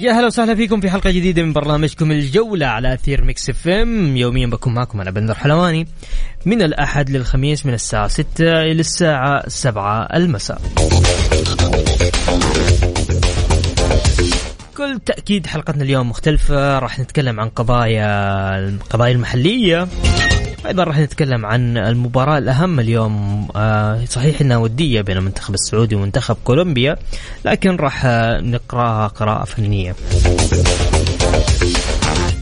يا هلا وسهلا فيكم في حلقة جديدة من برنامجكم الجولة على أثير Mix FM. يوميا بكون معكم أنا بندر حلواني. من الأحد للخميس من الساعة 6 إلى الساعة 7 المساء. بكل تأكيد حلقتنا اليوم مختلفة. راح نتكلم عن قضايا القضايا المحلية. أيضا راح نتكلم عن المباراة الأهم اليوم. آه صحيح إنها ودية بين المنتخب السعودي ومنتخب كولومبيا لكن راح نقراها قراءة فنية.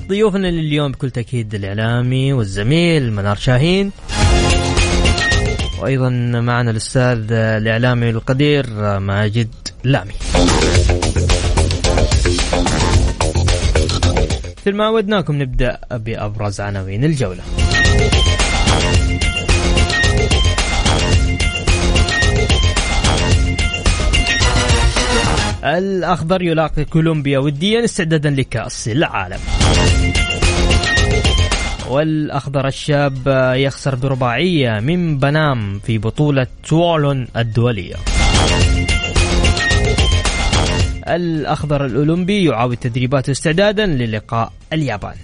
ضيوفنا لليوم بكل تأكيد الإعلامي والزميل منار شاهين. وأيضا معنا الأستاذ الإعلامي القدير ماجد لامي. مثل ما ودناكم نبدأ بأبرز عناوين الجولة. الأخضر يلاقي كولومبيا وديا استعدادا لكأس العالم. والأخضر الشاب يخسر برباعية من بنام في بطولة توالون الدولية. الأخضر الأولمبي يعاود تدريباته استعدادا للقاء اليابان.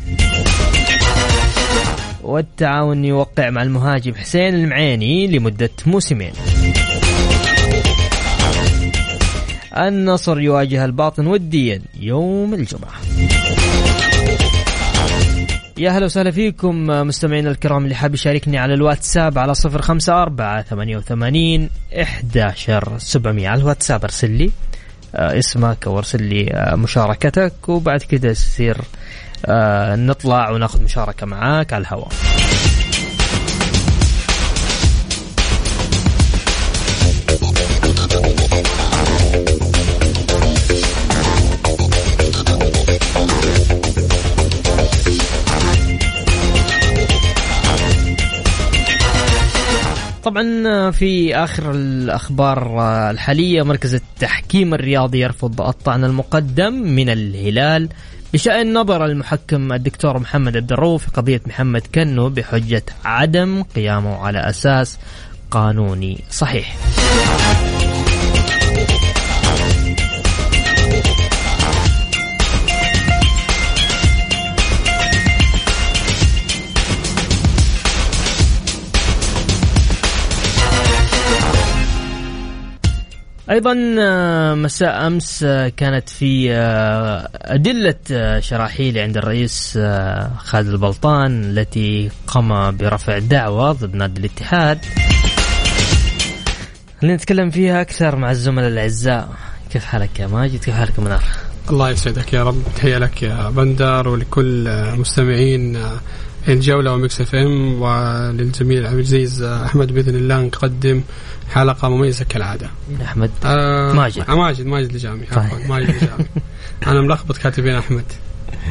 والتعاون يوقع مع المهاجم حسين المعيني لمدة موسمين. النصر يواجه الباطن وديا يوم الجمعة. يا هلا وسهلا فيكم مستمعينا الكرام اللي حاب يشاركني على الواتساب على صفر خمسة أربعة ثمانية وثمانين إحداشر سبعمية. على الواتساب ارسل لي آه، اسمك أو ارسل لي آه، مشاركتك وبعد كده يصير آه، نطلع وناخذ مشاركة معاك على الهواء. طبعا في آخر الأخبار الحالية مركز التحكيم الرياضي يرفض الطعن المقدم من الهلال بشأن نظر المحكم الدكتور محمد الدروف في قضية محمد كنو بحجة عدم قيامه على أساس قانوني صحيح. أيضا آه، مساء أمس آه، كانت في آه، أدلة شراحيل عند الرئيس خالد البلطان التي قام برفع دعوه ضد نادي الاتحاد. خلينا نتكلم فيها أكثر مع الزملاء الأعزاء. كيف حالك يا ماجد؟ كيف حالك يا منار؟ الله يسعدك يا رب. تحية لك يا بندر ولكل مستمعين الجولة و Mix FM وللزميل العزيز أحمد بإذن الله نقدم حلقة مميزة كالعادة. أحمد آه ماجد. آه ماجد ماجد الجامي طيب. ماجد الجامي أنا ملخبط كاتبين أحمد.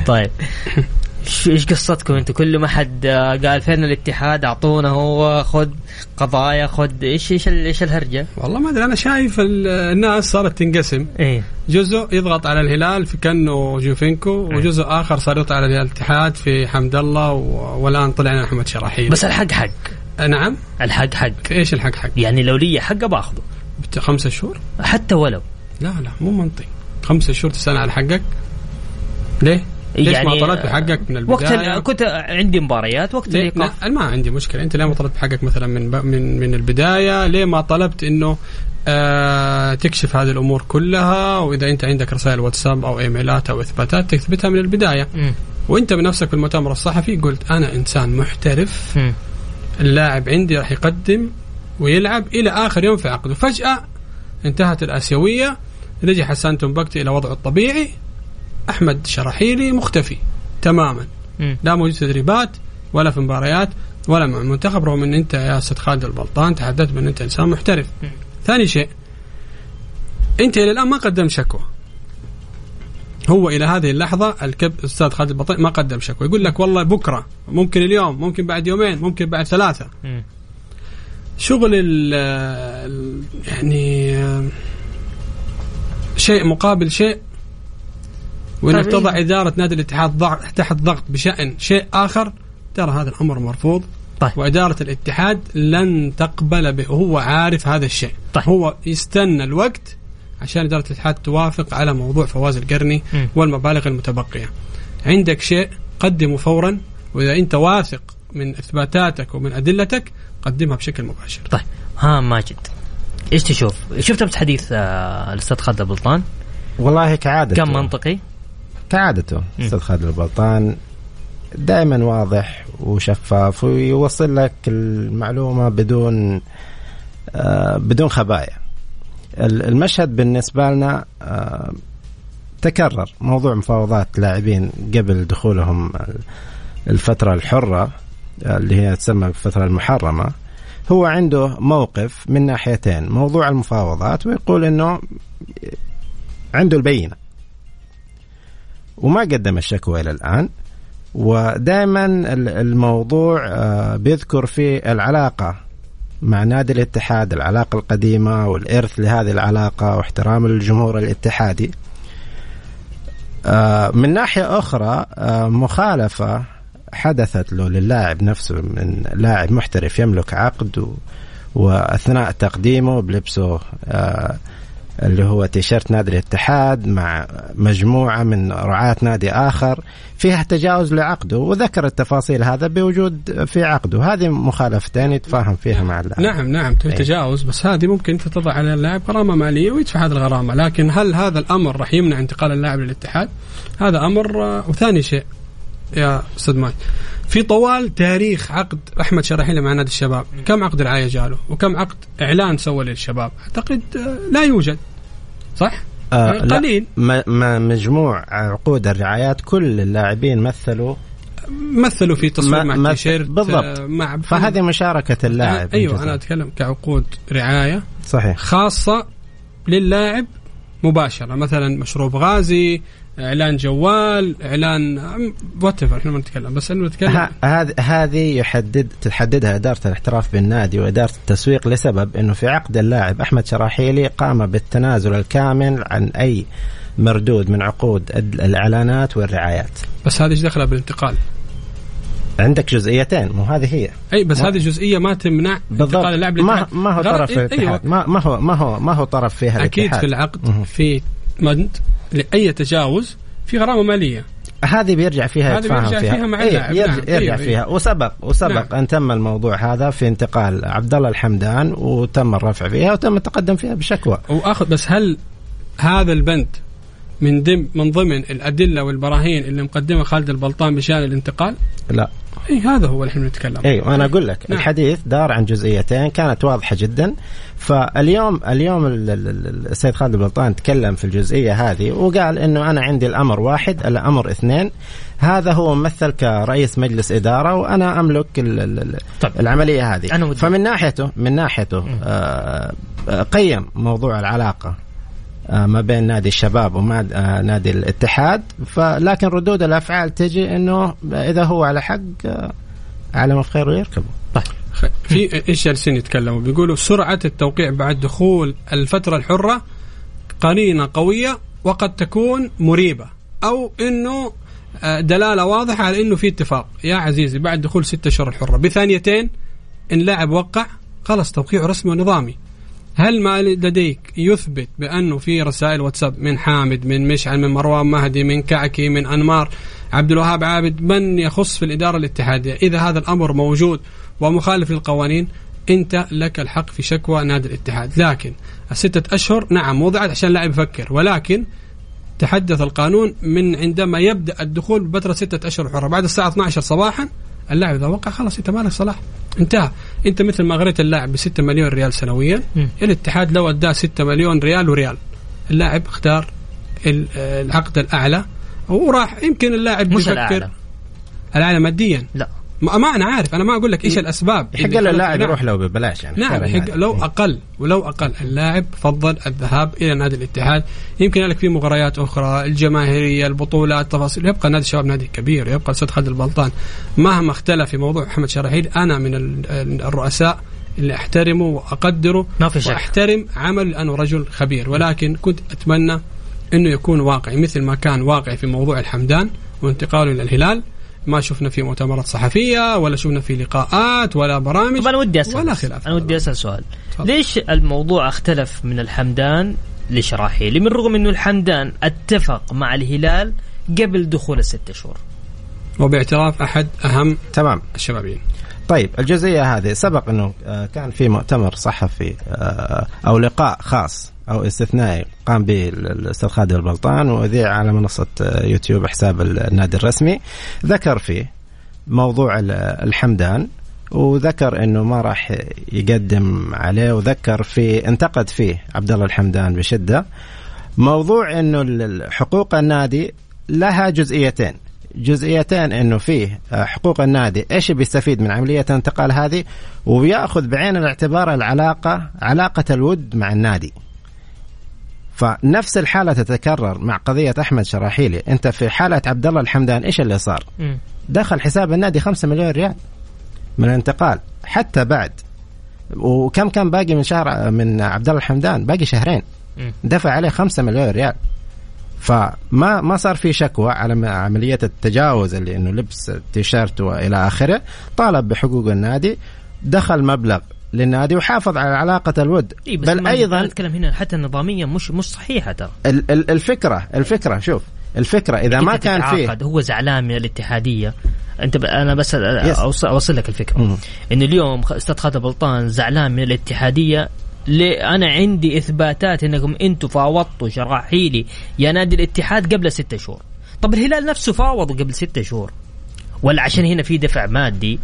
طيب. إيش قصتكم أنتم كل ما حد قال فين الاتحاد؟ أعطونا هو خذ قضايا خذ إيش إيش إيش الهرجة؟ والله ما أدري أنا شايف الناس صارت تنقسم. إيه. جزء يضغط على الهلال في كانو جوفينكو إيه؟ وجزء آخر صار يضغط على الاتحاد في حمد الله والآن طلعنا احمد شراحيل بس الحق حق. نعم. الحق حق. إيش الحق حق؟ يعني لو لي حق باخذه خمسة شهور؟ حتى ولو. لا لا مو منطقي. خمسة شهور تستنى على حقك. ليه؟ ليش يعني ما طلبت بحقك من البداية؟ وقت كنت عندي مباريات وقت الايقاف لا ما عندي مشكلة أنت ليه ما طلبت بحقك مثلا من من من البداية؟ ليه ما طلبت إنه آه تكشف هذه الأمور كلها وإذا أنت عندك رسائل واتساب أو إيميلات أو إثباتات تثبتها من البداية م. وأنت بنفسك في المؤتمر الصحفي قلت أنا إنسان محترف م. اللاعب عندي راح يقدم ويلعب إلى آخر يوم في عقده فجأة انتهت الآسيوية رجع حسان تنبكتي إلى وضعه الطبيعي أحمد شرحيلي مختفي تماما مم. لا موجود في تدريبات ولا في مباريات ولا مع المنتخب رغم أن أنت يا أستاذ خالد البلطان تحدثت بأن أنت إنسان محترف. ثاني شيء أنت إلى الآن ما قدمت شكوى. هو إلى هذه اللحظة الكب الاستاذ خالد البلطان ما قدم شكوى، يقول لك والله بكرة ممكن اليوم ممكن بعد يومين ممكن بعد ثلاثة. شغل ال ال- يعني آه، شيء مقابل شيء وانك. تضع إدارة نادي الاتحاد تحت ضغط بشأن شيء آخر ترى هذا الأمر مرفوض طيب. وإدارة الاتحاد لن تقبل به وهو عارف هذا الشيء طيب. هو يستنى الوقت عشان إدارة الاتحاد توافق على موضوع فواز القرني مم. والمبالغ المتبقية عندك شيء قدمه فورا وإذا أنت واثق من إثباتاتك ومن أدلتك قدمها بشكل مباشر طيب ها ماجد إيش تشوف؟ شفت حديث آه، الأستاذ خالد البلطان والله كعادته كان منطقي كعادته أستاذ خالد البلطان دائما واضح وشفاف ويوصل لك المعلومة بدون آه بدون خبايا. ال- المشهد بالنسبة لنا آه تكرر موضوع مفاوضات لاعبين قبل دخولهم ال- الفترة الحرة آه، اللي هي تسمى بالفترة المحرمة. هو عنده موقف من ناحيتين موضوع المفاوضات ويقول إنه عنده البينة. وما قدم الشكوى إلى الآن. ودائما ال- الموضوع آه، بيذكر في العلاقة مع نادي الاتحاد العلاقة القديمة والإرث لهذه العلاقة واحترام الجمهور الاتحادي. آه، من ناحية أخرى آه، مخالفة حدثت له للاعب نفسه من لاعب محترف يملك عقد وأثناء تقديمه بلبسه اللي هو تيشيرت نادي الاتحاد مع مجموعة من رعاة نادي آخر فيها تجاوز لعقده وذكر التفاصيل هذا بوجود في عقده. هذه مخالفتين يتفاهم فيها مع اللاعب. نعم نعم تجاوز بس هذه ممكن انت تضع على اللاعب غرامة مالية ويدفع هذه الغرامة. لكن هل هذا الأمر راح يمنع انتقال اللاعب للاتحاد؟ هذا أمر آه، وثاني شيء يا أستاذ ماي. في طوال تاريخ عقد أحمد شراحيلي مع نادي الشباب كم عقد رعايه جاله؟ وكم عقد إعلان سوى للشباب؟ أعتقد آه، لا يوجد. صح آه قليل ما مجموع عقود الرعايات كل اللاعبين مثلوا مثلوا في تصوير مع تيشيرت بالضبط. آه، مع فهذه مشاركة اللاعب أيوه بالجزء. أنا أتكلم كعقود رعاية صحيح خاصة للاعب مباشرة. مثلا مشروب غازي إعلان جوال إعلان وات إحنا ما نتكلم بس إنه نتكلم. هذه هذه يحدد تحددها إدارة الاحتراف بالنادي وإدارة التسويق لسبب إنه في عقد اللاعب أحمد شراحيلي قام بالتنازل الكامل عن أي مردود من عقود ال- الإعلانات والرعايات. بس هذه إيش دخلها بالانتقال؟ عندك جزئيتين مو هذه هي أي بس هذه جزئية ما تمنع بالضبط انتقال اللاعب ما. ما هو طرف أيوة. الاتحاد ما ما هو ما هو ما هو طرف فيها أكيد الاتحاد في العقد. في مد لأي تجاوز في غرامة مالية هذه بيرجع فيها يتفاهم بيرجع فيها, فيها مع إيه، اللاعب. يرجع, نعم. يرجع أيوة، فيها أيوة. وسبق وسبق نعم. أن تم الموضوع هذا في انتقال عبد الله الحمدان وتم الرفع فيها وتم التقدم فيها بشكوى واخذ بس هل هذا البند من ضمن من ضمن الأدلة والبراهين اللي مقدمها خالد البلطان بشأن الانتقال؟ لا اي هذا هو اللي إحنا نتكلم. أيوه أنا أقول لك نعم. الحديث دار عن جزئيتين كانت واضحة جدا. فاليوم اليوم ال- ال- ال- السيد خالد البلطان تكلم في الجزئية هذه وقال إنه أنا عندي الأمر واحد الأمر اثنين. هذا هو ممثل كرئيس مجلس إدارة وأنا أملك طيب. العملية هذه. أنا ودي- فمن ناحيته من ناحيته آه آه، قيم موضوع العلاقة. ما بين نادي الشباب وما آه، نادي الاتحاد. فلكن ردود الأفعال تجي إنه إذا هو على حق آه، على ما في خير ويركبوا طيب. في إيش جالسين يتكلموا؟ بيقولوا سرعة التوقيع بعد دخول الفترة الحرة قرينة قوية وقد تكون مريبة أو إنه آه، دلالة واضحة على إنه في اتفاق. يا عزيزي بعد دخول ستة أشهر الحرة بثانيتين إن لاعب وقع خلاص توقيعه رسمي ونظامي. هل ما لديك يثبت بأنه في رسائل واتساب من حامد من مشعل من مروان مهدي من كعكي من أنمار عبد الوهاب عابد من يخص في الإدارة الاتحادية؟ إذا هذا الأمر موجود ومخالف للقوانين أنت لك الحق في شكوى نادي الاتحاد. لكن الستة أشهر نعم وضعت عشان اللاعب يفكر ولكن تحدث القانون من عندما يبدأ الدخول بفترة ستة أشهر حرة. بعد الساعة 12 صباحا اللاعب إذا وقع خلاص أنت مالك صلاح. انتهى. انت مثل ما غريت اللاعب ب 6 مليون ريال سنويا مم. الاتحاد لو أداه 6 مليون ريال وريال اللاعب اختار ال- العقد الأعلى وراح يمكن اللاعب مش الأعلى. الأعلى ماديا لا ما, ما أنا عارف. أنا ما أقول لك إيش الأسباب يحق له اللاعب. يروح له ببلاش يعني نعم يحق النادي. لو أقل ولو أقل اللاعب فضل الذهاب إلى نادي الاتحاد. يمكن لك في مغريات أخرى الجماهيرية البطولات تفاصيل. يبقى نادي الشباب نادي كبير يبقى أستاذ خالد البلطان. مهما اختلف في موضوع محمد شراحيل أنا من ال- الرؤساء اللي أحترمه وأقدره ما في شك. وأحترم عمل لأنه رجل خبير. ولكن كنت أتمنى إنه يكون واقعي مثل ما كان واقعي في موضوع الحمدان وانتقاله إلى الهلال. ما شفنا في مؤتمرات صحفية ولا شفنا في لقاءات ولا برامج. طب أنا ودي أسأل ولا. خلاف. أنا ودي أسأل سؤال. تفضل. ليش الموضوع اختلف من الحمدان لشراحيلي من رغم إنه الحمدان اتفق مع الهلال قبل دخول الست شهور. وباعتراف أحد أهم تمام. الشبابين. طيب الجزئية هذه سبق إنه آه، كان في مؤتمر صحفي آه، أو لقاء خاص أو استثنائي. قام به الأستاذ خالد البلطان واذيع على منصة آه، يوتيوب حساب النادي الرسمي. ذكر فيه موضوع ال- الحمدان وذكر إنه ما راح يقدم عليه وذكر في انتقد فيه عبد الله الحمدان بشدة. موضوع إنه حقوق النادي لها جزئيتين. جزئيتين إنه فيه آه، حقوق النادي إيش بيستفيد من عملية الانتقال هذه؟ ويأخذ بعين الاعتبار العلاقة علاقة الود مع النادي. فنفس الحالة تتكرر مع قضية أحمد شراحيلي. أنت في حالة عبد الله الحمدان إيش اللي صار. دخل حساب النادي 5 مليون ريال من الانتقال. حتى بعد وكم كان باقي من شهر من عبد الله الحمدان؟ باقي شهرين. دفع عليه 5 مليون ريال. فما ما صار في شكوى على عملية التجاوز اللي إنه لبس التيشيرت وإلى آخره. طالب بحقوق النادي دخل مبلغ للنادي وحافظ على علاقة الود. إيه بس بل أيضا نتكلم هنا حتى نظاميا مش مش صحيحة ترى. ال- ال- الفكرة الفكرة شوف الفكرة إذا ما كان فيه هو زعلان من الاتحادية. أنت ب... أنا بس اوصل, أوصل لك الفكرة. مم. إن اليوم أستاذ خالد بلطان زعلان من الاتحادية ليه أنا عندي إثباتات إنكم أنتم فاوضتوا شراحيلي يا نادي الاتحاد قبل ستة شهور. طب الهلال نفسه فاوضوا قبل ستة شهور. ولا عشان هنا في دفع مادي.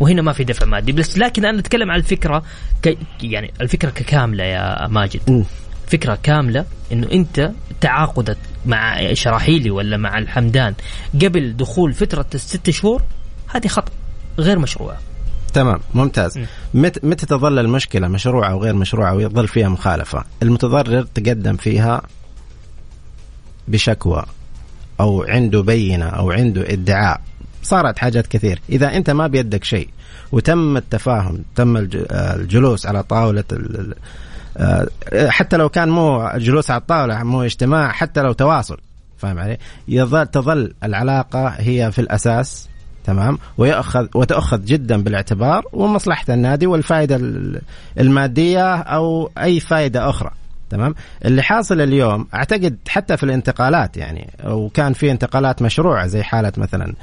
وهنا ما في دفع مادي. بس لكن أنا أتكلم عن الفكرة ك... يعني الفكرة ككاملة يا ماجد. مم. فكرة كاملة إنه أنت تعاقدك مع شراحيلي ولا مع الحمدان قبل دخول فترة الست شهور هذه خطأ غير مشروعه تمام ممتاز. م. متى متى تظل المشكلة مشروعة أو غير مشروعة ويظل فيها مخالفة؟ المتضرر تقدم فيها بشكوى أو عنده بينة أو عنده ادعاء. صارت حاجات كثير. إذا أنت ما بيدك شيء وتم التفاهم تم الج- الجلوس على ال- آه، حتى لو كان مو جلوس على الطاولة مو اجتماع حتى لو تواصل. فاهم علي؟ يظل تظل العلاقة هي في الأساس تمام؟ ويأخذ وتأخذ جدا بالاعتبار ومصلحة النادي والفائدة ال- المادية أو أي فائدة أخرى تمام؟ اللي حاصل اليوم أعتقد حتى في الانتقالات يعني وكان في انتقالات مشروعة زي حالة مثلا آه،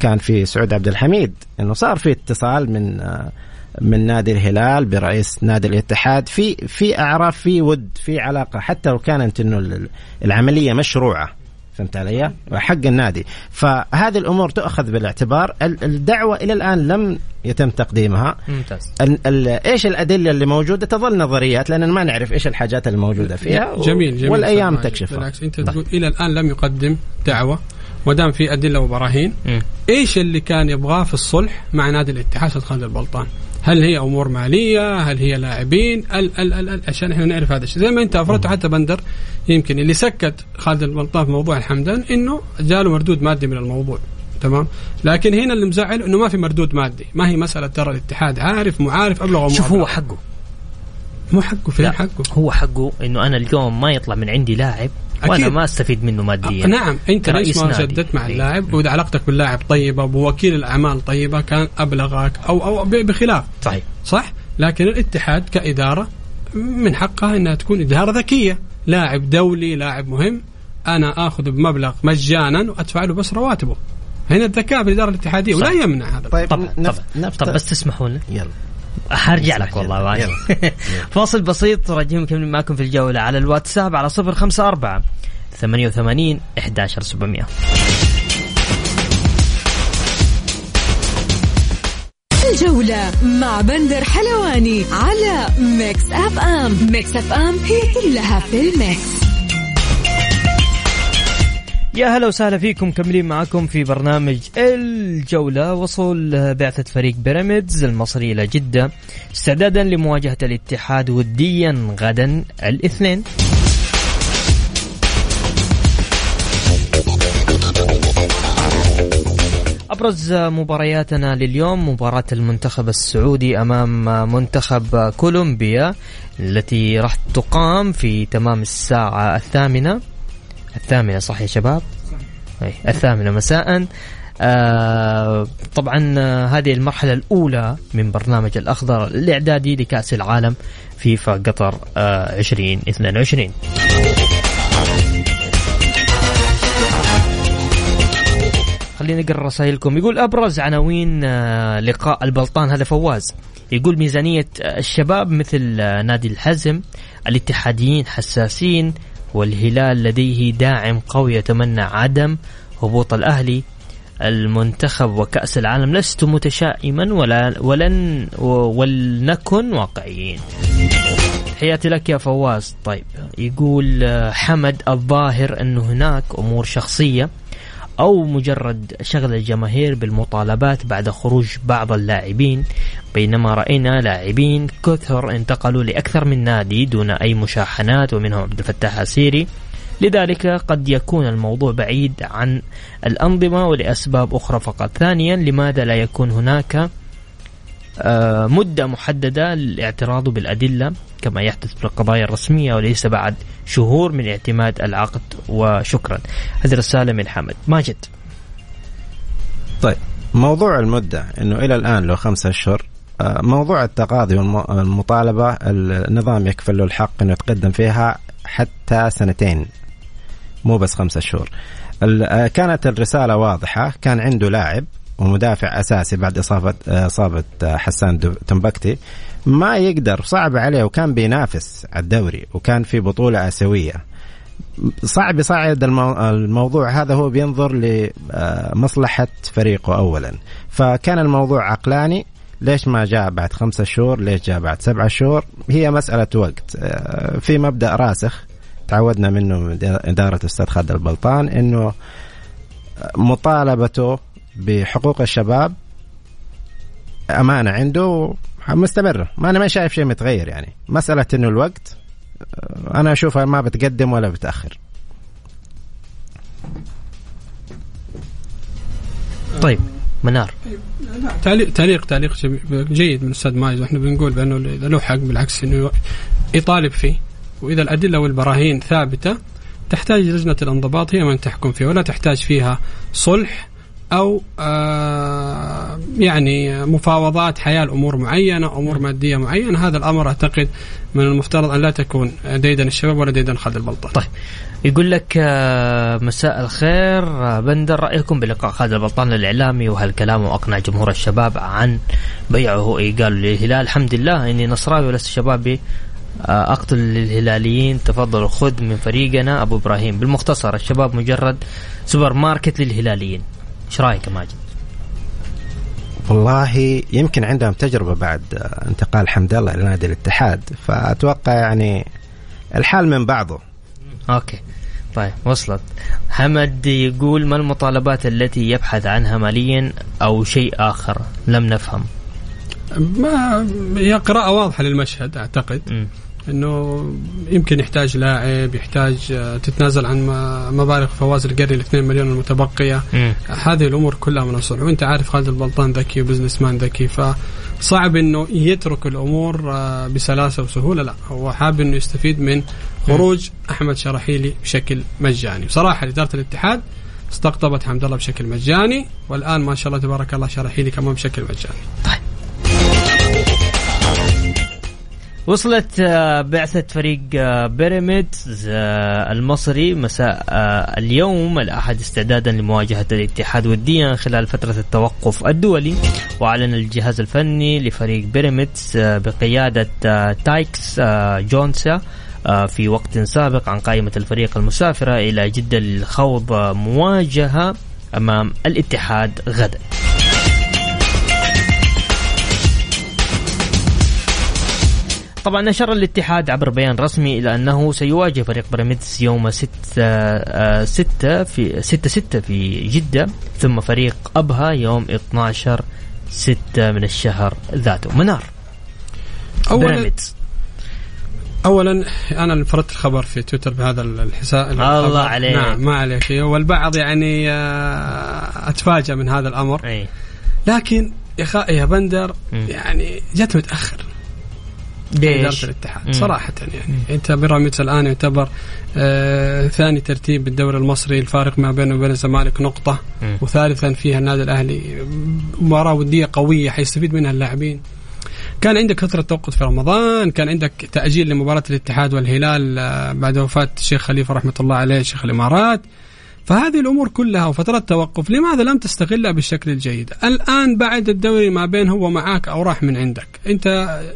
كان في سعود عبد الحميد إنه صار في اتصال من آه، من نادي الهلال برئيس نادي الاتحاد. في في أعراف في ود في علاقة حتى لو كانت إنه ال- العملية مشروعة. فهمت علي؟ حق النادي. فهذه الأمور تؤخذ بالاعتبار ال- الدعوة إلى الآن لم يتم تقديمها. ممتاز. ال ال إيش الأدلة اللي موجودة؟ تظل نظريات لأن ما نعرف إيش الحاجات الموجودة فيها. و- جميل جميل. والأيام. تكشفها بالعكس أنت تقول إلى الآن لم يقدم دعوة. ودام في أدلة وبراهين مم. إيش اللي كان يبغاه في الصلح مع نادي الاتحاد أستاذ خالد البلطان؟ هل هي أمور مالية؟ هل هي لاعبين؟ ال ال ال ال عشان إحنا نعرف هذا الشيء، زي ما أنت أفردت حتى بندر يمكن اللي سكت خالد البلطان في موضوع الحمدان إنه جاله مردود مادي من الموضوع. تمام لكن هنا اللي مزعل إنه ما في مردود مادي ما هي مسألة ترى الاتحاد عارف مو عارف أبلغ شوف هو. حقه مو حقه فين حقه هو حقه إنه أنا اليوم ما يطلع من عندي لاعب وأنا. ما أستفيد منه ماديا. نعم أنت ليش ما. شددت مع إيه. اللاعب وإذا علاقتك باللاعب طيبة بوكيل الأعمال طيبة كان أبلغك أو أو بخلاف. صحيح. صح؟ لكن الاتحاد كإدارة من حقها إنها تكون إدارة ذكية. لاعب دولي لاعب مهم. أنا آخذ بمبلغ مجانا وأدفع له بس رواتبه. هنا الذكاء بالاداره الاتحادية ولا صح. يمنع هذا. طيب طبعا نف... طبعا. نفترض- طب بس تسمحوا لنا. يلا. حرجع لك والله فاصل بسيط راجعين مكملين معكم في الجولة على الواتساب على صفر خمسة أربعة ثمانية وثمانين إحداشر سبعمية. الجولة مع بندر حلواني على Mix FM. Mix FM هي كلها في ال mix. يا هلا وسهلا فيكم كملين معكم في برنامج الجولة وصول بعثة فريق بيراميدز المصري إلى جدة استعدادا لمواجهة الاتحاد وديا غدا الاثنين. أبرز مبارياتنا لليوم مباراة المنتخب السعودي أمام منتخب كولومبيا التي راح تقام في تمام الساعة الثامنة. الثامنة صح يا شباب؟ أي الثامنة مساء. آه طبعا آه هذه المرحلة الأولى من برنامج الأخضر الإعدادي لكأس العالم فيفا قطر آه 2022 خلينا نقرا رسائلكم. يقول أبرز عناوين آه، لقاء البلطان هذا فواز. يقول ميزانية الشباب مثل آه، نادي الحزم الاتحاديين حساسين والهلال لديه داعم قوي يتمنى عدم هبوط الأهلي المنتخب وكأس العالم. لست متشائما ولا ولن ولنكن واقعيين. تحياتي لك يا فواز. طيب يقول آه، حمد الظاهر انه هناك أمور شخصية أو مجرد شغل الجماهير بالمطالبات بعد خروج بعض اللاعبين بينما رأينا لاعبين كثر انتقلوا لأكثر من نادي دون أي مشاحنات ومنهم عبد الفتاح السيري لذلك قد يكون الموضوع بعيد عن الأنظمة ولأسباب أخرى فقط. ثانيا لماذا لا يكون هناك آه، مدة محددة للاعتراض بالأدلة كما يحدث في القضايا الرسمية وليس بعد شهور من اعتماد العقد؟ وشكرا. هذه رسالة من حمد ماجد. طيب موضوع المدة إنه إلى الآن له خمسة أشهر آه، موضوع التقاضي والمطالبة النظام يكفل له الحق إنه يتقدم فيها حتى سنتين مو بس خمسة شهور. آه، كانت الرسالة واضحة كان عنده لاعب ومدافع أساسي بعد إصابة إصابة حسان تنبكتي ما يقدر صعب عليه وكان بينافس على الدوري وكان في بطولة آسيوية. صعب يصعد الموضوع هذا هو بينظر لمصلحه فريقه اولا. فكان الموضوع عقلاني ليش ما جاء بعد خمسة شهور؟ ليش جاء بعد سبعة شهور؟ هي مسألة وقت. في مبدأ راسخ تعودنا منه من إدارة الأستاذ خالد البلطان إنه مطالبته بحقوق الشباب أمانة عنده مستمره ما أنا ما شايف شيء متغير يعني. مسألة إنه الوقت أنا أشوفها ما بتقدم ولا بتأخر. طيب. منار. تعليق تعليق تعليق جيد من الاستاذ مايز. وإحنا بنقول بأنه له حق بالعكس إنه يطالب فيه. وإذا الأدلة والبراهين ثابتة تحتاج لجنة الانضباط هي من تحكم فيها ولا تحتاج فيها صلح أو آه يعني مفاوضات حياة الأمور معينة أمور مادية معينة. هذا الأمر أعتقد من المفترض أن لا تكون ديدن الشباب ولا ديدن خالد البلطان طيب. يقول لك آه، مساء الخير. آه، بندر رأيكم بلقاء خالد البلطان الإعلامي وهل كلامه اقنع جمهور الشباب عن بيعه؟ اي قالوا للهلال الحمد لله إني نصراوي ولست شبابي. أقتل للهلاليين تفضلوا خذ من فريقنا. أبو إبراهيم بالمختصر الشباب مجرد سوبر ماركت للهلاليين. إيش رأيك يا ماجد؟ والله يمكن عندهم تجربة بعد انتقال حمد الله إلى نادي الاتحاد. فأتوقع يعني الحال من بعضه. أوكي. طيب وصلت. حمد يقول ما المطالبات التي يبحث عنها ماليا أو شيء آخر لم نفهم؟ ما هي قراءة واضحة للمشهد أعتقد. م. إنه يمكن يحتاج لاعب يحتاج آه، تتنازل عن مبالغ فواز القرني ال 2 مليون المتبقية. م. هذه الأمور كلها من الصلح وأنت عارف خالد البلطان ذكي و businessman ذكي فصعب إنه يترك الأمور آه، بسلاسة وسهولة. لا هو حاب إنه يستفيد من خروج. أحمد شراحيلي بشكل مجاني. بصراحه إدارة الاتحاد استقطبت حمد الله بشكل مجاني والآن ما شاء الله تبارك الله شراحيلي كمان بشكل مجاني. طيب. وصلت آه، بعثة فريق آه، بيراميدز آه، المصري. مساء اليوم الأحد استعدادا لمواجهة الاتحاد وديا خلال فترة التوقف الدولي. وأعلن الجهاز الفني لفريق بيراميدز بقيادة تايكس جونسا في وقت سابق عن قائمة الفريق المسافرة إلى جدة للخوض مواجهة أمام الاتحاد غدا. طبعا نشر الاتحاد عبر بيان رسمي إلى أنه سيواجه فريق بيراميدز يوم 6 6 في 6 6 في جدة ثم فريق أبها يوم 12 6 من الشهر ذاته. منار. اولا بيراميدز. اولا أنا انفردت الخبر في تويتر بهذا الحساب. الله الخبر. عليك. نعم ما عليك. والبعض يعني آه، أتفاجأ من هذا الأمر. اي لكن يا خ... يا بندر. يعني جت متأخر. إدارة ليش؟ الاتحاد مم. صراحة يعني. أنت بيراميدز الآن يعتبر آه ثاني ترتيب بالدوري المصري الفارق ما بينه وبين الزمالك نقطة. مم. وثالثا فيها النادي الأهلي. مباراة ودية قوية حيستفيد منها اللاعبين. كان عندك فترة توقف في رمضان كان عندك تأجيل لمباراة الاتحاد والهلال آه، بعد وفاة الشيخ خليفة رحمة الله عليه شيخ الإمارات. فهذه الأمور كلها وفترات توقف لماذا لم تستغلها بالشكل الجيد؟ الآن بعد الدوري ما بين هو معاك أو راح من عندك. أنت آه،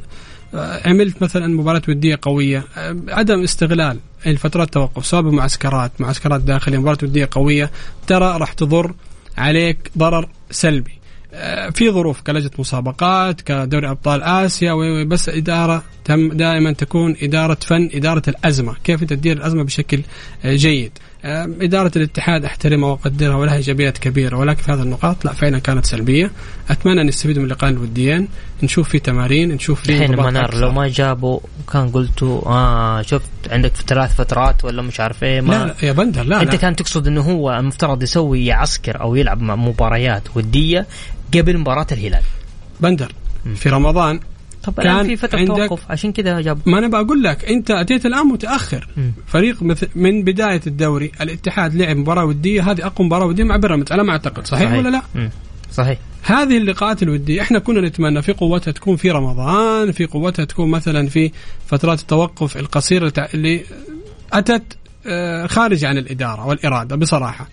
عملت مثلا مباراة ودية قوية. آه، عدم استغلال الفترات توقف سواء بمعسكرات معسكرات داخلية مباراة ودية قوية. ترى راح تضر عليك ضرر سلبي. آه، في ظروف كلجنة مسابقات كدوري أبطال آسيا بس إدارة تم دائما تكون إدارة فن إدارة الأزمة. كيف تدير الأزمة بشكل آه، جيد؟ آه، إدارة الاتحاد أحترمها وأقدرها ولها إيجابيات كبيرة ولكن في هذه النقاط لا فعلا كانت سلبية أتمنى أن نستفيد من اللقاء الوديين نشوف في تمارين نشوف في الحين منار. لو ما جابوا كان قلتوا آه شفت عندك في ثلاث فترات ولا مش عارف إيه ما لا لا يا بندر لا أنت لا. كان تقصد إنه هو المفترض يسوي يعسكر أو يلعب مع مباريات ودية قبل مباراة الهلال بندر في رمضان طب كان الان في فترة عندك- توقف. عشان كذا جاب. ما أنا بقول لك أنت أتيت الآن متأخر. مم. فريق مثل من بداية الدوري الاتحاد لعب مباراة ودية. هذه أقوى مباراة ودية مع بيراميدز على ما أعتقد. صحيح, صحيح. ولا لا؟ مم. صحيح. هذه اللقاءات الودية. إحنا كنا نتمنى في قوتها تكون في رمضان في قوتها تكون مثلا في فترات التوقف القصيرة تع- اللي أتت آه، خارج عن الإدارة والإرادة بصراحة.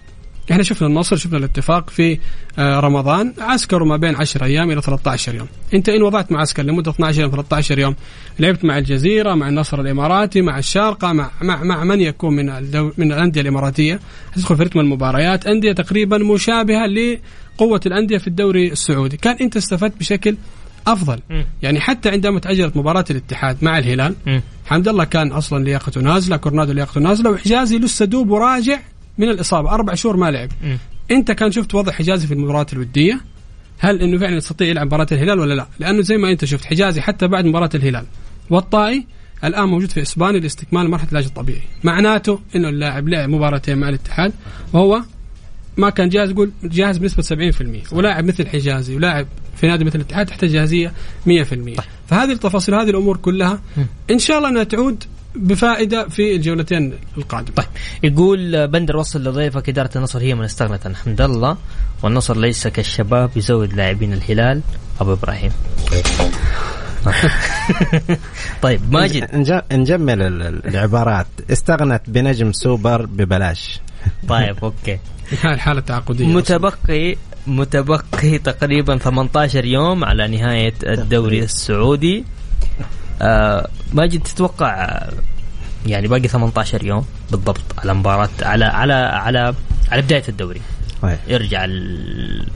إحنا شفنا النصر شفنا الاتفاق في آه، رمضان. عسكروا ما بين 10 أيام إلى 13 يوم. أنت إن وضعت معسكر لمدة 12 يوم 13 يوم لعبت مع الجزيرة مع النصر الإماراتي مع الشارقة مع مع, مع من يكون من الدو من الأندية الإماراتية. تدخل في رتم المباريات أندية تقريبا مشابهة لقوة الأندية في الدوري السعودي. كان أنت استفدت بشكل أفضل. مم. يعني حتى عندما تأجلت مباراة الاتحاد مع الهلال مم. حمد الله كان أصلا لياقته نازلة كورنادو لياقته نازلة وحجازي لسه دوب وراجع من الإصابة. أربع شهور ما لعب. مم. أنت كان شفت وضع حجازي في المباريات الودية؟ هل إنه فعلا يستطيع يلعب مباراة الهلال ولا لا؟ لأنه زي ما أنت شفت حجازي حتى بعد مباراة الهلال. والطائي الآن موجود في إسبانيا لاستكمال مرحلة العلاج الطبيعي، معناته إنه اللاعب لعب مباراتين مع الاتحاد وهو ما كان جاهز يقول جاهز بنسبة 70% ولاعب مثل حجازي ولاعب في نادي مثل الاتحاد تحتاج جاهزية 100% فهذه التفاصيل هذه الأمور كلها إن شاء الله أنها تعود بفائدة في الجولتين القادمة. طيب يقول بندر وصل لضيفك إدارة النصر هي من استغنت عن حمد الله والنصر ليس كالشباب يزود لاعبين الهلال. أبو إبراهيم. طيب ماجد. نج- نجمل ال- ال- العبارات. استغنت بنجم سوبر ببلاش. طيب أوكي. هاي الحالة التعاقدية متبقي متبقي تقريبا 18 يوم على نهاية الدوري السعودي. آه ماجد تتوقع آه، يعني باقي 18 يوم بالضبط على مباراة على على على على بداية الدوري. صحيح. يرجع ال...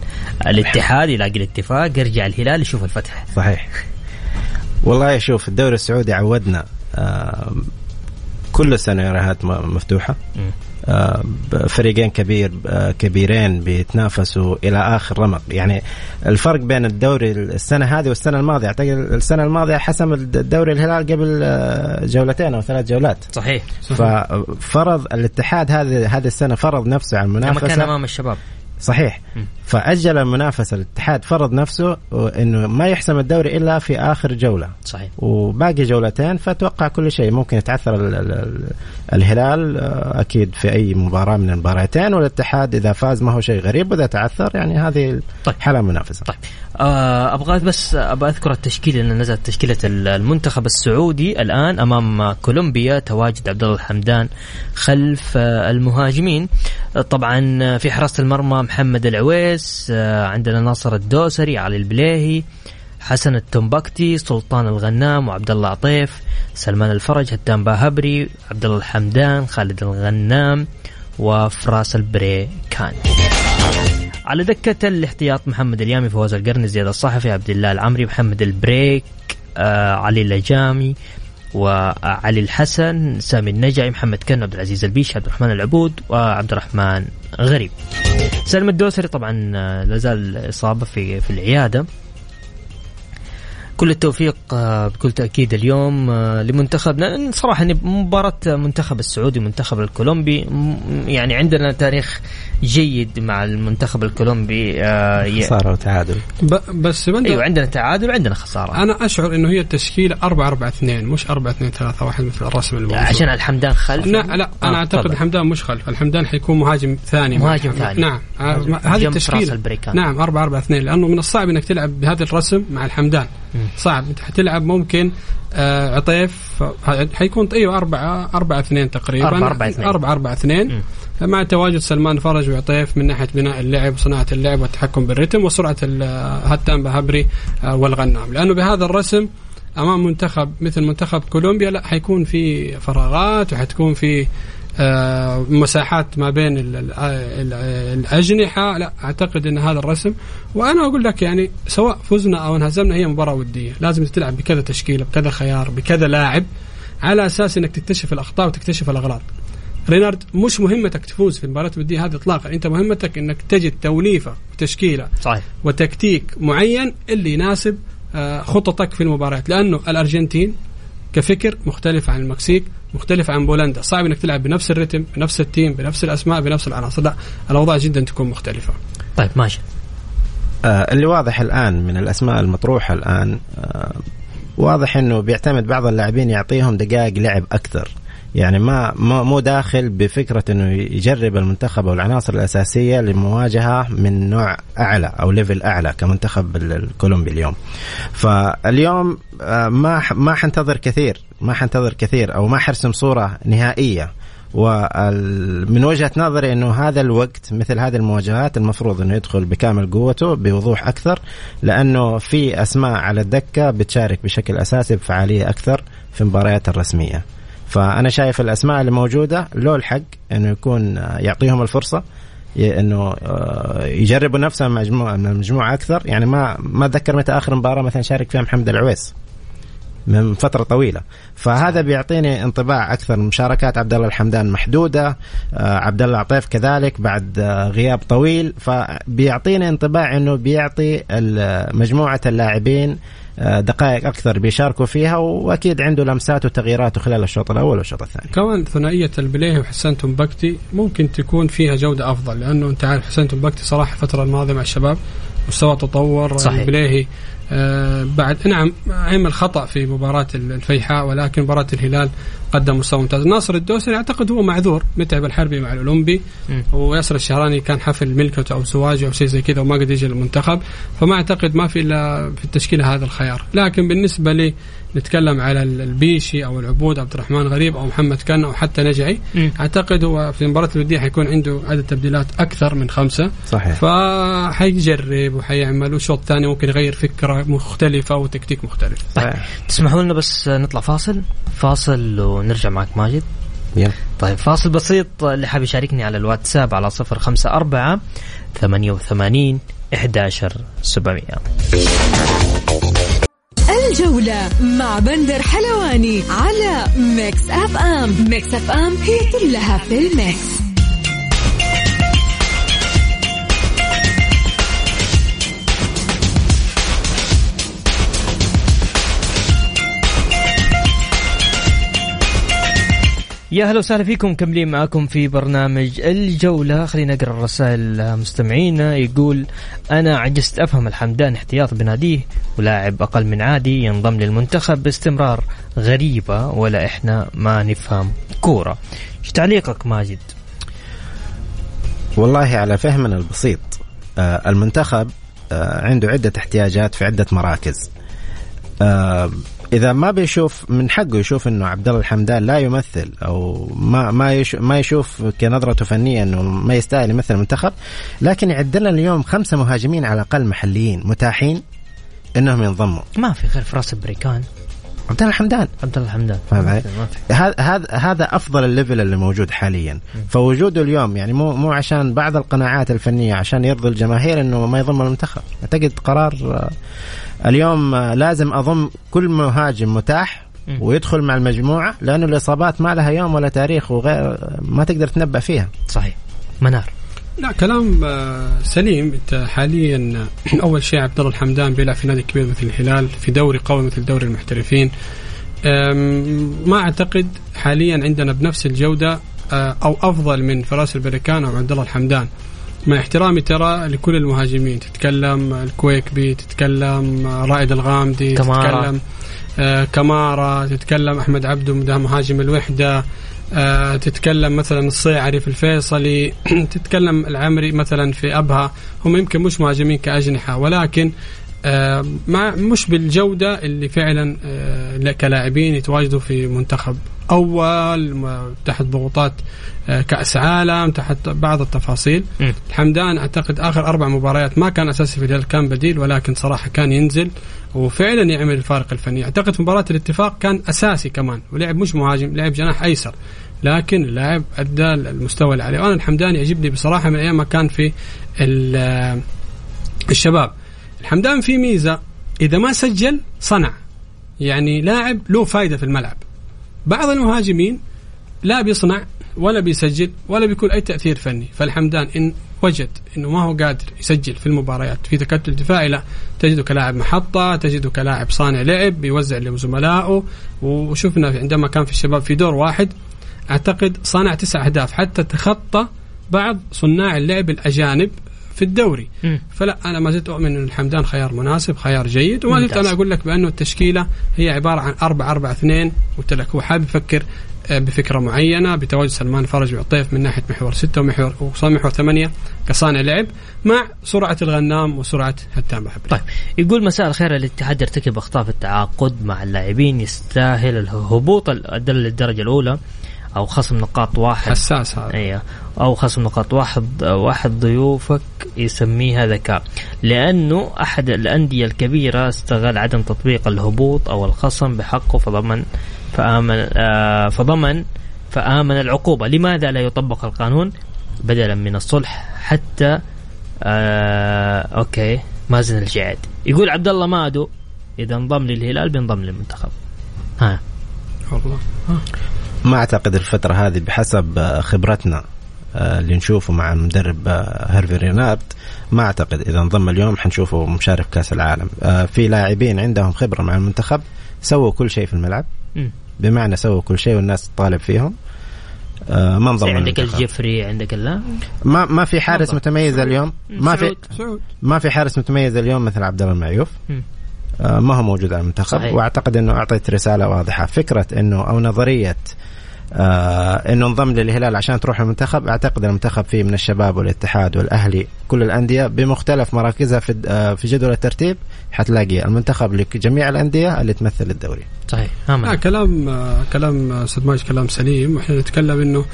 الاتحاد يلاقي الاتفاق يرجع الهلال يشوف الفتح. صحيح. والله شوف الدوري السعودي عودنا آه، كل م- مفتوحة. آه، فريقين كبير آه، كبيرين بيتنافسوا إلى آخر رمق. يعني الفرق بين الدوري السنة هذه والسنة الماضية أعتقد السنة الماضية حسم الدوري الهلال قبل آه، جولتين أو ثلاث جولات. صحيح. ففرض الاتحاد هذه هذه السنة فرض نفسه على لما كان المنافسه أمام الشباب. صحيح. فأجل المنافسه الاتحاد فرض نفسه إنه ما يحسم الدوري إلا في آخر جولة. صحيح. وباقي جولتين فأتوقع كل شيء. ممكن يتعثر ال ال ال الهلال آه، أكيد في أي مباراة من المباراتين والاتحاد إذا فاز ما هو شيء غريب وإذا تعثر يعني هذه طيب. حالة منافسة. طيب. أبغى بس أبغى أذكر التشكيلة اللي نزلت تشكيلة المنتخب السعودي الآن أمام كولومبيا تواجد عبد الله الحمدان خلف آه المهاجمين. آه، طبعا آه، في حراسة المرمى محمد العويس آه عندنا ناصر الدوسري علي البليهي حسن التنبكتي سلطان الغنام وعبد الله عطيف سلمان الفرج هتان باهبري عبد الله الحمدان خالد الغنام وفراس البريكان. على دكة الاحتياط محمد اليامي فواز القرني زياد الصحفي عبد الله العمري محمد البريك آه، علي لاجامي وعلي الحسن سامي النجعي محمد كنو عبد العزيز البيشي عبد الرحمن العبود وعبد الرحمن غريب. سالم الدوسري طبعا آه، لازال إصابة في في العيادة. كل التوفيق آه، بكل تأكيد اليوم آه، لمنتخبنا. صراحة إن مباراة منتخب السعودي منتخب الكولومبي يعني عندنا تاريخ جيد مع المنتخب الكولومبي آه، خسارة وتعادل. بس أيوه عندنا تعادل وعندنا خسارة. أنا أشعر إنه هي التشكيلة 4 4 2 مش 4 2 3 1 مثل الرسم الموجود عشان الحمدان خلف. لا لا أنا آه، أعتقد تفضل. الحمدان مش خلف. الحمدان حيكون مهاجم ثاني. مهاجم مع- ثاني. نعم. هذه التشكيلة. نعم 4 4 2 لأنه من الصعب إنك تلعب بهذا الرسم مع الحمدان. صعب. انت حتلعب ممكن آه عطيف آه، حيكون أيوه 4 4 2 تقريبا. 4 4 2. 4 4 2 مع تواجد سلمان فرج وعطيف من ناحية بناء اللعب وصناعة اللعب والتحكم بالرتم وسرعة هتان بهبري آه، والغنام. لأنه بهذا الرسم أمام منتخب مثل منتخب كولومبيا لا حيكون في فراغات وحتكون في آه، مساحات ما بين ال- ال- الأجنحة. لا أعتقد إن هذا الرسم وأنا أقول لك يعني سواء فزنا أو انهزمنا هي مباراة ودية. لازم تلعب بكذا تشكيلة بكذا خيار بكذا لاعب على أساس إنك تكتشف الأخطاء وتكتشف الاغلاط رينارد مش مهمتك تفوز في المباراه الوديه هذه اطلاقا. أنت مهمتك إنك تجد توليفة وتشكيله صحيح. وتكتيك معين اللي يناسب آه، خططك في المباريات لأنه الأرجنتين كفكر مختلف عن المكسيك مختلف عن بولندا. صعب إنك تلعب بنفس الرتم بنفس ال team بنفس الأسماء بنفس العناصر. لا الأوضاع جدا تكون مختلفة. طيب ماشي آه، اللي واضح الآن من الأسماء المطروحة الآن آه، واضح إنه بيعتمد بعض اللاعبين يعطيهم دقائق لعب أكثر. يعني ما مو داخل بفكرة إنه يجرب المنتخب أو العناصر الأساسية لمواجهة من نوع أعلى أو level أعلى كمنتخب ال- الكولومبي اليوم. فاليوم آه، ما ما حنتظر كثير ما حنتظر كثير أو ما حرسم صورة نهائية ومن وجهة نظري إنه هذا الوقت مثل هذه المواجهات المفروض إنه يدخل بكامل قوته بوضوح أكثر لأنه في أسماء على الدكة بتشارك بشكل أساسي بفعالية أكثر في المباريات الرسمية. فأنا شايف الأسماء اللي موجوده له الحق إنه يكون آه، يعطيهم الفرصة إنه آه، يجربوا نفسهم مع مجموعة مع مجموعة أكثر. يعني ما ما أتذكر متى آخر مباراة مثلا شارك فيها محمد العويس من فترة طويلة. فهذا بيعطيني انطباع أكثر. مشاركات عبد الله الحمدان محدودة آه، عبد الله عطيف كذلك بعد غياب طويل. فبيعطيني انطباع إنه بيعطي مجموعة اللاعبين دقائق أكثر بيشاركوا فيها وأكيد عنده لمسات وتغييراته خلال الشوط الأول والشوط الثاني كمان ثنائية البليهي وحسان تنبكتي ممكن تكون فيها جودة أفضل لأنه أنت عارف حسان تنبكتي صراحة الفترة الماضية مع الشباب مستوى تطور صحيح. البليهي آه بعد نعم عمل خطا في مباراة الفيحاء ولكن مباراة الهلال قدم مستوى ممتاز. ناصر الدوسري أعتقد هو معذور متعب الحربي مع الأولمبي. وياسر الشهراني كان حفل ملكته أو زواجه أو شيء زي كذا وما قد يجي للمنتخب. فما أعتقد ما في إلا في التشكيله هذا الخيار. لكن بالنسبة لي نتكلم على البيشي أو العبود عبد الرحمن غريب أو محمد كان أو حتى نجعي. مم. أعتقد هو في المباراه الوديه حيكون عنده عدد تبديلات أكثر من خمسة. صحيح. فحيجرب وحيعمل وشوط ثاني ممكن يغير فكرة مختلفة وتكتيك مختلف. طيب تسمحوا لنا بس نطلع فاصل. فاصل ونرجع معك ماجد. يلا. طيب فاصل بسيط اللي حاب يشاركني على الواتساب على صفر خمسة أربعة ثمانية وثمانين إحداشر سبعمية. الجولة مع بندر حلواني على Mix FM. Mix FM هي كلها في ال mix. يا هلا وسهلا فيكم مكملين معكم في برنامج الجولة. خلينا نقرأ الرسائل مستمعينا يقول أنا عجزت أفهم الحمدان احتياط بناديه ولاعب أقل من عادي ينضم للمنتخب باستمرار. غريبة ولا إحنا ما نفهم كورة. إيش تعليقك ماجد؟ والله على فهمنا البسيط. آه، المنتخب آه، عنده عدة احتياجات في عدة مراكز. إذا ما بيشوف من حقه يشوف إنه عبد الله الحمدان لا يمثل أو ما ما يشوف ما يشوف كنظرته فنية إنه ما يستاهل يمثل المنتخب لكن يعد لنا اليوم خمسة مهاجمين على الأقل محليين متاحين إنهم ينضموا. ما في غير فراس البريكان عبد الله الحمدان. عبد الله الحمدان. فاهم علي؟ هذا هذا هذا أفضل ال level اللي موجود حاليا. فوجوده اليوم يعني مو مو عشان بعض القناعات الفنية عشان يرضي الجماهير إنه ما يضم المنتخب. أعتقد قرار آه، اليوم لازم أضم كل مهاجم متاح. ويدخل مع المجموعة لأنه الإصابات ما لها يوم ولا تاريخ وغير ما تقدر تنبأ فيها. صحيح. منار. لا كلام آه، سليم. أنت حاليا آه، أول شيء عبد الله الحمدان بيلعب في نادي كبير مثل الهلال في دوري قوي مثل دوري المحترفين. ما أعتقد حاليا عندنا بنفس الجودة آه، أو أفضل من فراس البركان أو عبد الله الحمدان. مع احترامي ترى لكل المهاجمين تتكلم الكويكبي تتكلم رائد الغامدي كمارا. تتكلم آه، كمارا تتكلم أحمد عبده ده مهاجم الوحدة آه، تتكلم مثلا الصيعري في الفيصلي تتكلم العمري مثلا في أبها هم يمكن مش مهاجمين كأجنحة ولكن آه، مع مش بالجودة اللي فعلا آه، لا- كلاعبين يتواجدوا في منتخب أول م- تحت ضغوطات آه، كأس عالم تحت بعض التفاصيل. مم. الحمدان أعتقد آخر أربع مباريات ما كان أساسي في الهلال كان بديل ولكن صراحة كان ينزل وفعلا يعمل الفارق الفني. أعتقد مباراة الاتفاق كان أساسي كمان ولعب مش مهاجم لعب جناح أيسر لكن اللاعب أدى المستوى اللي عليه. وأنا الحمدان يعجبني بصراحة من أيام ما كان في ال- الشباب. الحمدان في ميزة. إذا ما سجل صنع. يعني لاعب له فائده في الملعب. بعض المهاجمين لا بيصنع ولا بيسجل ولا بيكون أي تأثير فني. فالحمدان إن وجد إنه ما هو قادر يسجل في المباريات في تكتل دفاعي لا. تجده كلاعب محطة تجده كلاعب صانع لعب بيوزع لزملائه. وشفنا عندما كان في الشباب في دور واحد أعتقد صنع تسع أهداف. حتى تخطى بعض صناع اللعب الأجانب في الدوري. مم. فلا أنا ما زلت أؤمن إن الحمدان خيار مناسب خيار جيد. وما زلت. أنا أقول لك بأنه التشكيلة هي عبارة عن 4 4 2 قلت لك هو حابب يفكر آه، بفكرة معينة بتواجد سلمان فرج وعطيف من ناحية محور ستة ومحور وصام محور ثمانية كصانع لعب مع سرعة الغنام وسرعة هتان بحبري طيب يقول مساء الخير الاتحاد يرتكب أخطاء في التعاقد مع اللاعبين يستاهل الهبوط الدل للدرجة الأولى. أو خصم نقاط واحد. حساس هذا. أيوه أو خصم نقاط واحد واحد ضيوفك يسميها ذكاء. لأنه أحد الأندية الكبيرة استغل عدم تطبيق الهبوط أو الخصم بحقه فضمن فآمن آه فضمن فآمن العقوبة. لماذا لا يطبق القانون؟ بدلا من الصلح حتى آه أوكي مازن الجعد. يقول عبد الله مادو إذا انضم للهلال بينضم للمنتخب. ها. والله. ما أعتقد الفترة هذه بحسب آه، خبرتنا آه، اللي نشوفه مع المدرب آه، هيرفي رينارد. ما أعتقد إذا انضم اليوم حنشوفه مشارك كأس العالم. في لاعبين عندهم خبرة مع المنتخب سووا كل شيء في الملعب. بمعنى سووا كل شيء والناس تطالب فيهم. ما انضم عندك. الجفري عندك لا؟ ما ما في حارس. متميز اليوم. ما في ما في حارس متميز اليوم مثل عبد الله المعيوف. ما هو موجود على المنتخب. صحيح. وأعتقد إنه أعطيت رسالة واضحة. فكرة إنه أو نظرية آه إنه انضم للهلال عشان تروح المنتخب أعتقد المنتخب فيه من الشباب والاتحاد والأهلي كل الأندية بمختلف مراكزها في آه في جدول الترتيب. حتلاقي المنتخب لجميع الأندية اللي تمثل الدوري. صحيح. من. كلام آه، كلام آه، أستاذ ماجد كلام سليم. وإحنا نتكلم إنه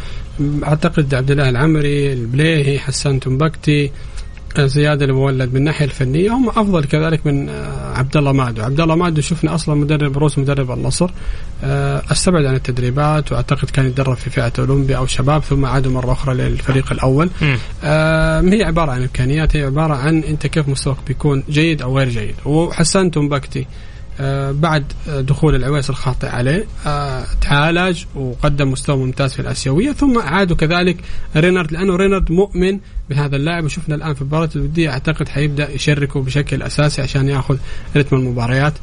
أعتقد عبد الله العمري البليهي حسان تنبكتي آه، زياد المولد من الناحية الفنية هم أفضل كذلك من آه، عبد الله مادو، عبد الله مادو شفنا أصلا مدرب روس مدرب النصر آه، استبعد عن التدريبات وأعتقد كان يتدرب في فئة أولمبيا أو شباب ثم عادوا مرة أخرى للفريق الأول. آه، هي عبارة عن إمكانيات هي عبارة عن أنت كيف مستواك بيكون جيد أو غير جيد. وحسان تنبكتي آه، بعد آه، دخول العويس الخاطئ عليه آه، تعالج وقدم مستوى ممتاز في الآسيوية ثم عادوا كذلك رينارد لأنه رينارد مؤمن بهذا اللاعب وشفنا الآن في المباراه الودية أعتقد حيبدأ يشركه بشكل أساسي عشان يأخذ رتم المباريات.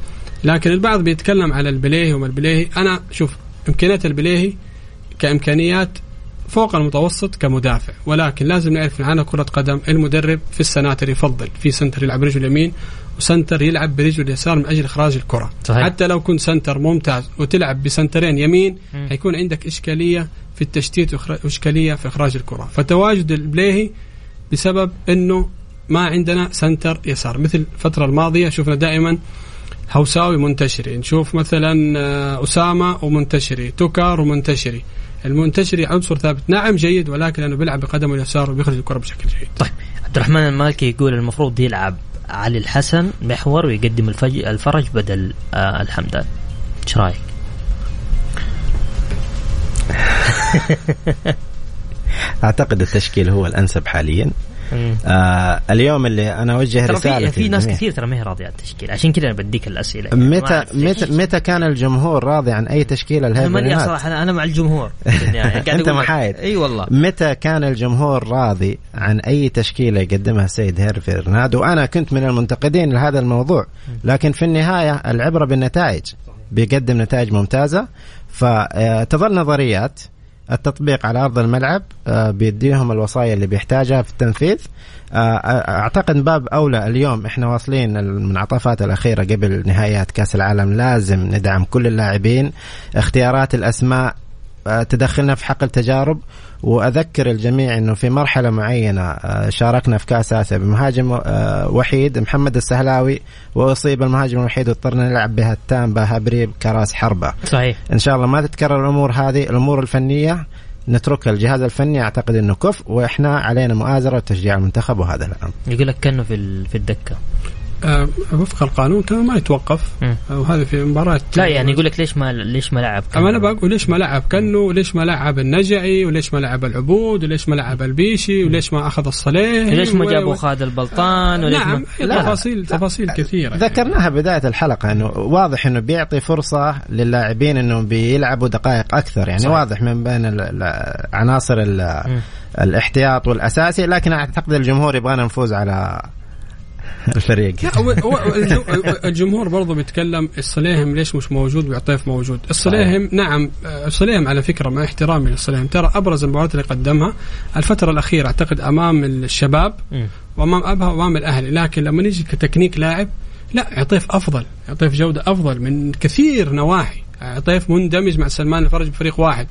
لكن البعض بيتكلم على البليهي وما البليهي. أنا شوف إمكانيات البليهي كإمكانيات فوق المتوسط كمدافع ولكن لازم نعرف معنا كرة قدم المدرب في السناتر يفضل في center يلعب برجله اليمين و center يلعب برجله اليسار من أجل إخراج الكرة. صحيح. حتى لو كنت center ممتاز وتلعب بسنترين يمين مم. حيكون عندك إشكالية في التشتيت واشكالية في إخراج الكرة. فتواجد البليهي بسبب إنه ما عندنا سنتر يسار. مثل الفترة الماضية شفنا دائما هوساوي منتشري. نشوف مثلا آه، أسامة ومنتشري توكار ومنتشري. المنتشري عنصر ثابت نعم جيد ولكن لأنه بيلعب بقدمه اليسار وبيخرج الكرة بشكل جيد طيب عبد الرحمن المالكي يقول المفروض يلعب علي الحسن محور ويقدم الفج... الفرج بدل آه الحمدان إيش رأيك؟ أعتقد التشكيل هو الأنسب حاليا. آه اليوم اللي أنا أوجه ترى رساله في, ناس. كثير ترى ما هي راضية عن التشكيل عشان كذا أنا بديك الأسئلة. يعني متى. متى متى كان الجمهور راضي عن أي تشكيلة أنا ماني الهيفرينات صراحة أنا, مع الجمهور. يعني أنت. محايد. إي والله. متى كان الجمهور راضي عن أي تشكيلة يقدمها السيد هيرفي رناد؟ وأنا كنت من المنتقدين لهذا الموضوع. لكن في النهاية العبرة بالنتائج. بيقدم نتائج ممتازة. فتظل نظريات. التطبيق على أرض الملعب آه، بيديهم الوصايا اللي بيحتاجها في التنفيذ. آه، أعتقد من باب أولى اليوم إحنا واصلين المنعطفات الأخيرة قبل نهايات كأس العالم لازم ندعم كل اللاعبين. اختيارات الأسماء آه، تدخلنا في حقل تجارب وأذكر الجميع إنه في مرحلة معينة آه، شاركنا في كأس آسيا بمهاجم آه، وحيد محمد السهلاوي وأصيب المهاجم الوحيد واضطرنا نلعب بها التامبا هبريب كراس حربة. صحيح. إن شاء الله ما تتكرر الأمور هذه الأمور الفنية نتركها الجهاز الفني أعتقد إنه كف وإحنا علينا مؤازرة وتشجيع المنتخب وهذا الأمر. يقول لك كأنه في في الدكة. وفق القانون كان ما يتوقف. آه، وهذا في مباراة لا يعني يقول لك ليش ما ليش ما لعب أما أنا بقول ليش ما لعب كنو وليش ما لعب النجعي وليش ما لعب العبود وليش ما لعب البيشي وليش ما أخذ الصليح ليش ما جابوا خالد البلطان وليش نعم ما لا. تفاصيل تفاصيل كثيرة يعني. ذكرناها بداية الحلقة إنه واضح إنه بيعطي فرصة للاعبين انهم بيلعبوا دقائق أكثر يعني صحيح. واضح من بين ال- ال- عناصر ال- الاحتياط والأساسي لكن أعتقد الجمهور يبغانا نفوز على الفريق. الجمهور برضه بيتكلم الصليهم ليش مش موجود وعطيف موجود. الصليهم نعم الصليهم على فكرة مع احترامي للصليهم. ترى أبرز المباريات اللي قدمها الفترة الأخيرة أعتقد أمام الشباب. وأمام أبها وأمام الأهلي. لكن لما نيجي كتكنيك لاعب لا عطيف أفضل عطيف جودة أفضل من كثير نواحي. عطيف مندمج مع سلمان الفرج بفريق واحد.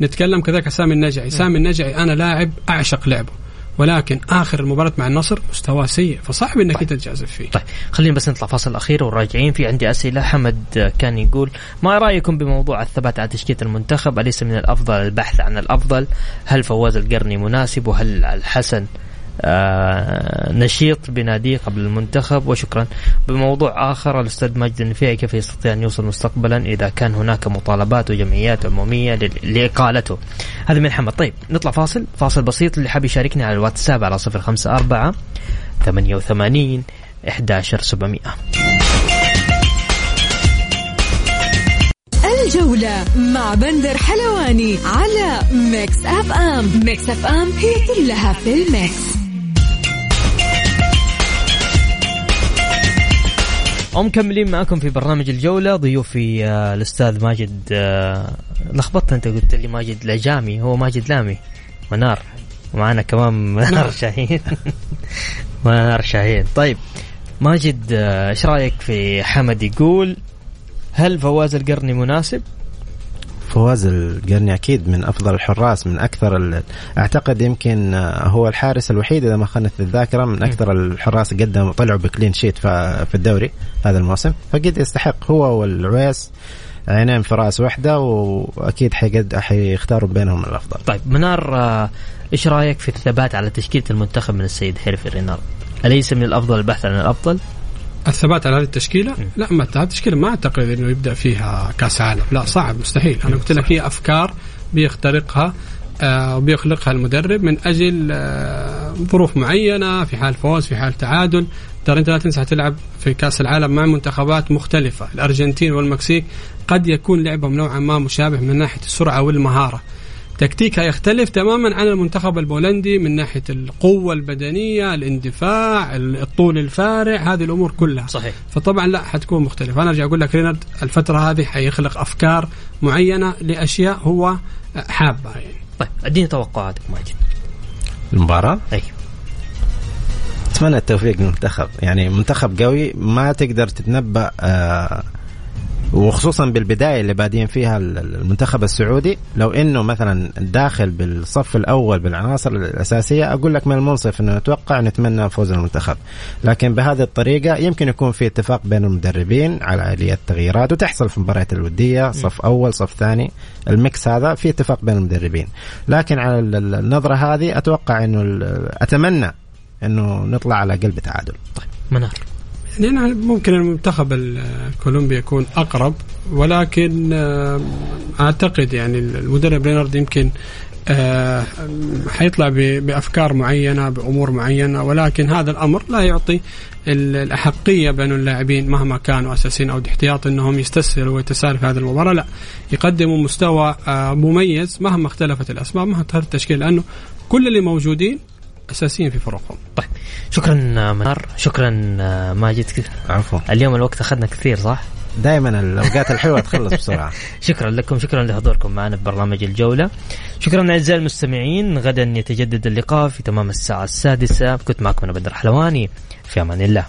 نتكلم كذلك سامي النجعي. سامي النجعي أنا لاعب أعشق لعبه. ولكن آخر المباراة مع النصر مستواه سيء فصعب إنك أنت تجازف فيه. طيب خلينا بس نطلع فاصل اخير وراجعين. في عندي أسئلة حمد كان يقول ما رأيكم بموضوع الثبات على تشكيلة المنتخب؟ أليس من الأفضل البحث عن الأفضل؟ هل فواز القرني مناسب؟ وهل الحسن نشيط بناديه قبل المنتخب وشكرا. بموضوع آخر الأستاذ ماجد النفيعي كيف يستطيع أن يوصل مستقبلا إذا كان هناك مطالبات وجمعيات عمومية لل- لإقالته؟ هذا من حمد طيب نطلع فاصل. فاصل بسيط اللي حاب يشاركني على الواتساب على 054 88 11700 الجولة مع بندر حلواني على Mix FM. Mix FM هي كلها في ال mix. ومكملين معكم في برنامج الجولة ضيوفي آه، الأستاذ ماجد آه، لخبطت أنت قلت لي ماجد لجامي هو ماجد لامي منار. ومعنا كمان منار شاهين. منار شاهين. طيب ماجد آه، إيش رأيك في حمد يقول هل فواز القرني مناسب؟ فواز القرني أكيد من أفضل الحراس من أكثر ال- أعتقد يمكن هو الحارس الوحيد إذا ما خانت الذاكرة من أكثر الحراس قدموا طلعوا ب clean sheet في الدوري هذا الموسم فقد يستحق هو والعويس عينين في رأس واحدة وأكيد حيقد حيختاروا بينهم الأفضل طيب منار آه، إيش رأيك في الثبات على تشكيلة المنتخب من السيد هيرفي رينار؟ أليس من الأفضل البحث عن الأفضل؟ الثبات على هذه التشكيلة؟ لا ما هذه التشكيلة ما أعتقد إنه يبدأ فيها كأس عالم لا صعب مستحيل. أنا قلت لك هي أفكار بيخترقها آه وبيخلقها المدرب من أجل آه ظروف معينة في حال فوز في حال تعادل. ترى أنت لا تنسى تلعب في كأس العالم مع منتخبات مختلفة. الأرجنتين والمكسيك قد يكون لعبهم نوعا ما مشابه من ناحية السرعة والمهارة. تكتيكها يختلف تماما عن المنتخب البولندي من ناحية القوة البدنية الاندفاع الطول الفارع هذه الأمور كلها. صحيح. فطبعا لا حتكون مختلفة. أنا أرجع أقول لك رينارد الفترة هذه حيخلق أفكار معينة لأشياء هو حابة يعني. طيب أديني توقعاتك ماجد. المباراة؟ أي. أتمنى التوفيق للمنتخب. يعني منتخب قوي ما تقدر تتنبأ آه وخصوصا بالبداية اللي بادين فيها المنتخب السعودي لو إنه مثلا داخل بالصف الأول بالعناصر الأساسية أقول لك من المنصف إنه نتوقع نتمنى فوز المنتخب. لكن بهذه الطريقة يمكن يكون في اتفاق بين المدربين على آلية تغييرات وتحصل في المباريات الودية صف أول صف ثاني ال mix هذا في اتفاق بين المدربين. لكن على ال- ال- النظرة هذه أتوقع إنه أتمنى إنه نطلع على الأقل تعادل. منار. يعني ممكن المنتخب الكولومبي يكون أقرب ولكن أعتقد يعني المدرب رينارد يمكن آه، حيطلع بأفكار معينة بأمور معينة ولكن هذا الأمر لا يعطي ال- الأحقية بين اللاعبين مهما كانوا اساسيين أو احتياط أنهم يستسهلوا ويتسارعوا في هذه المباراة. لا يقدموا مستوى آه، مميز مهما اختلفت الأسماء مهما اختلف التشكيل لأنه كل اللي موجودين أساسيين في فرقهم. طيب. شكرا منار. شكرا آه، ماجد عفوا اليوم الوقت أخذنا كثير صح؟ دائما الأوقات الحلوة تخلص بسرعة. شكرا لكم شكرا لحضوركم معنا في برنامج الجولة. شكرا أعزائي المستمعين غدا يتجدد اللقاء في تمام الساعة السادسة. كنت معكم أنا بدر حلواني. في أمان الله.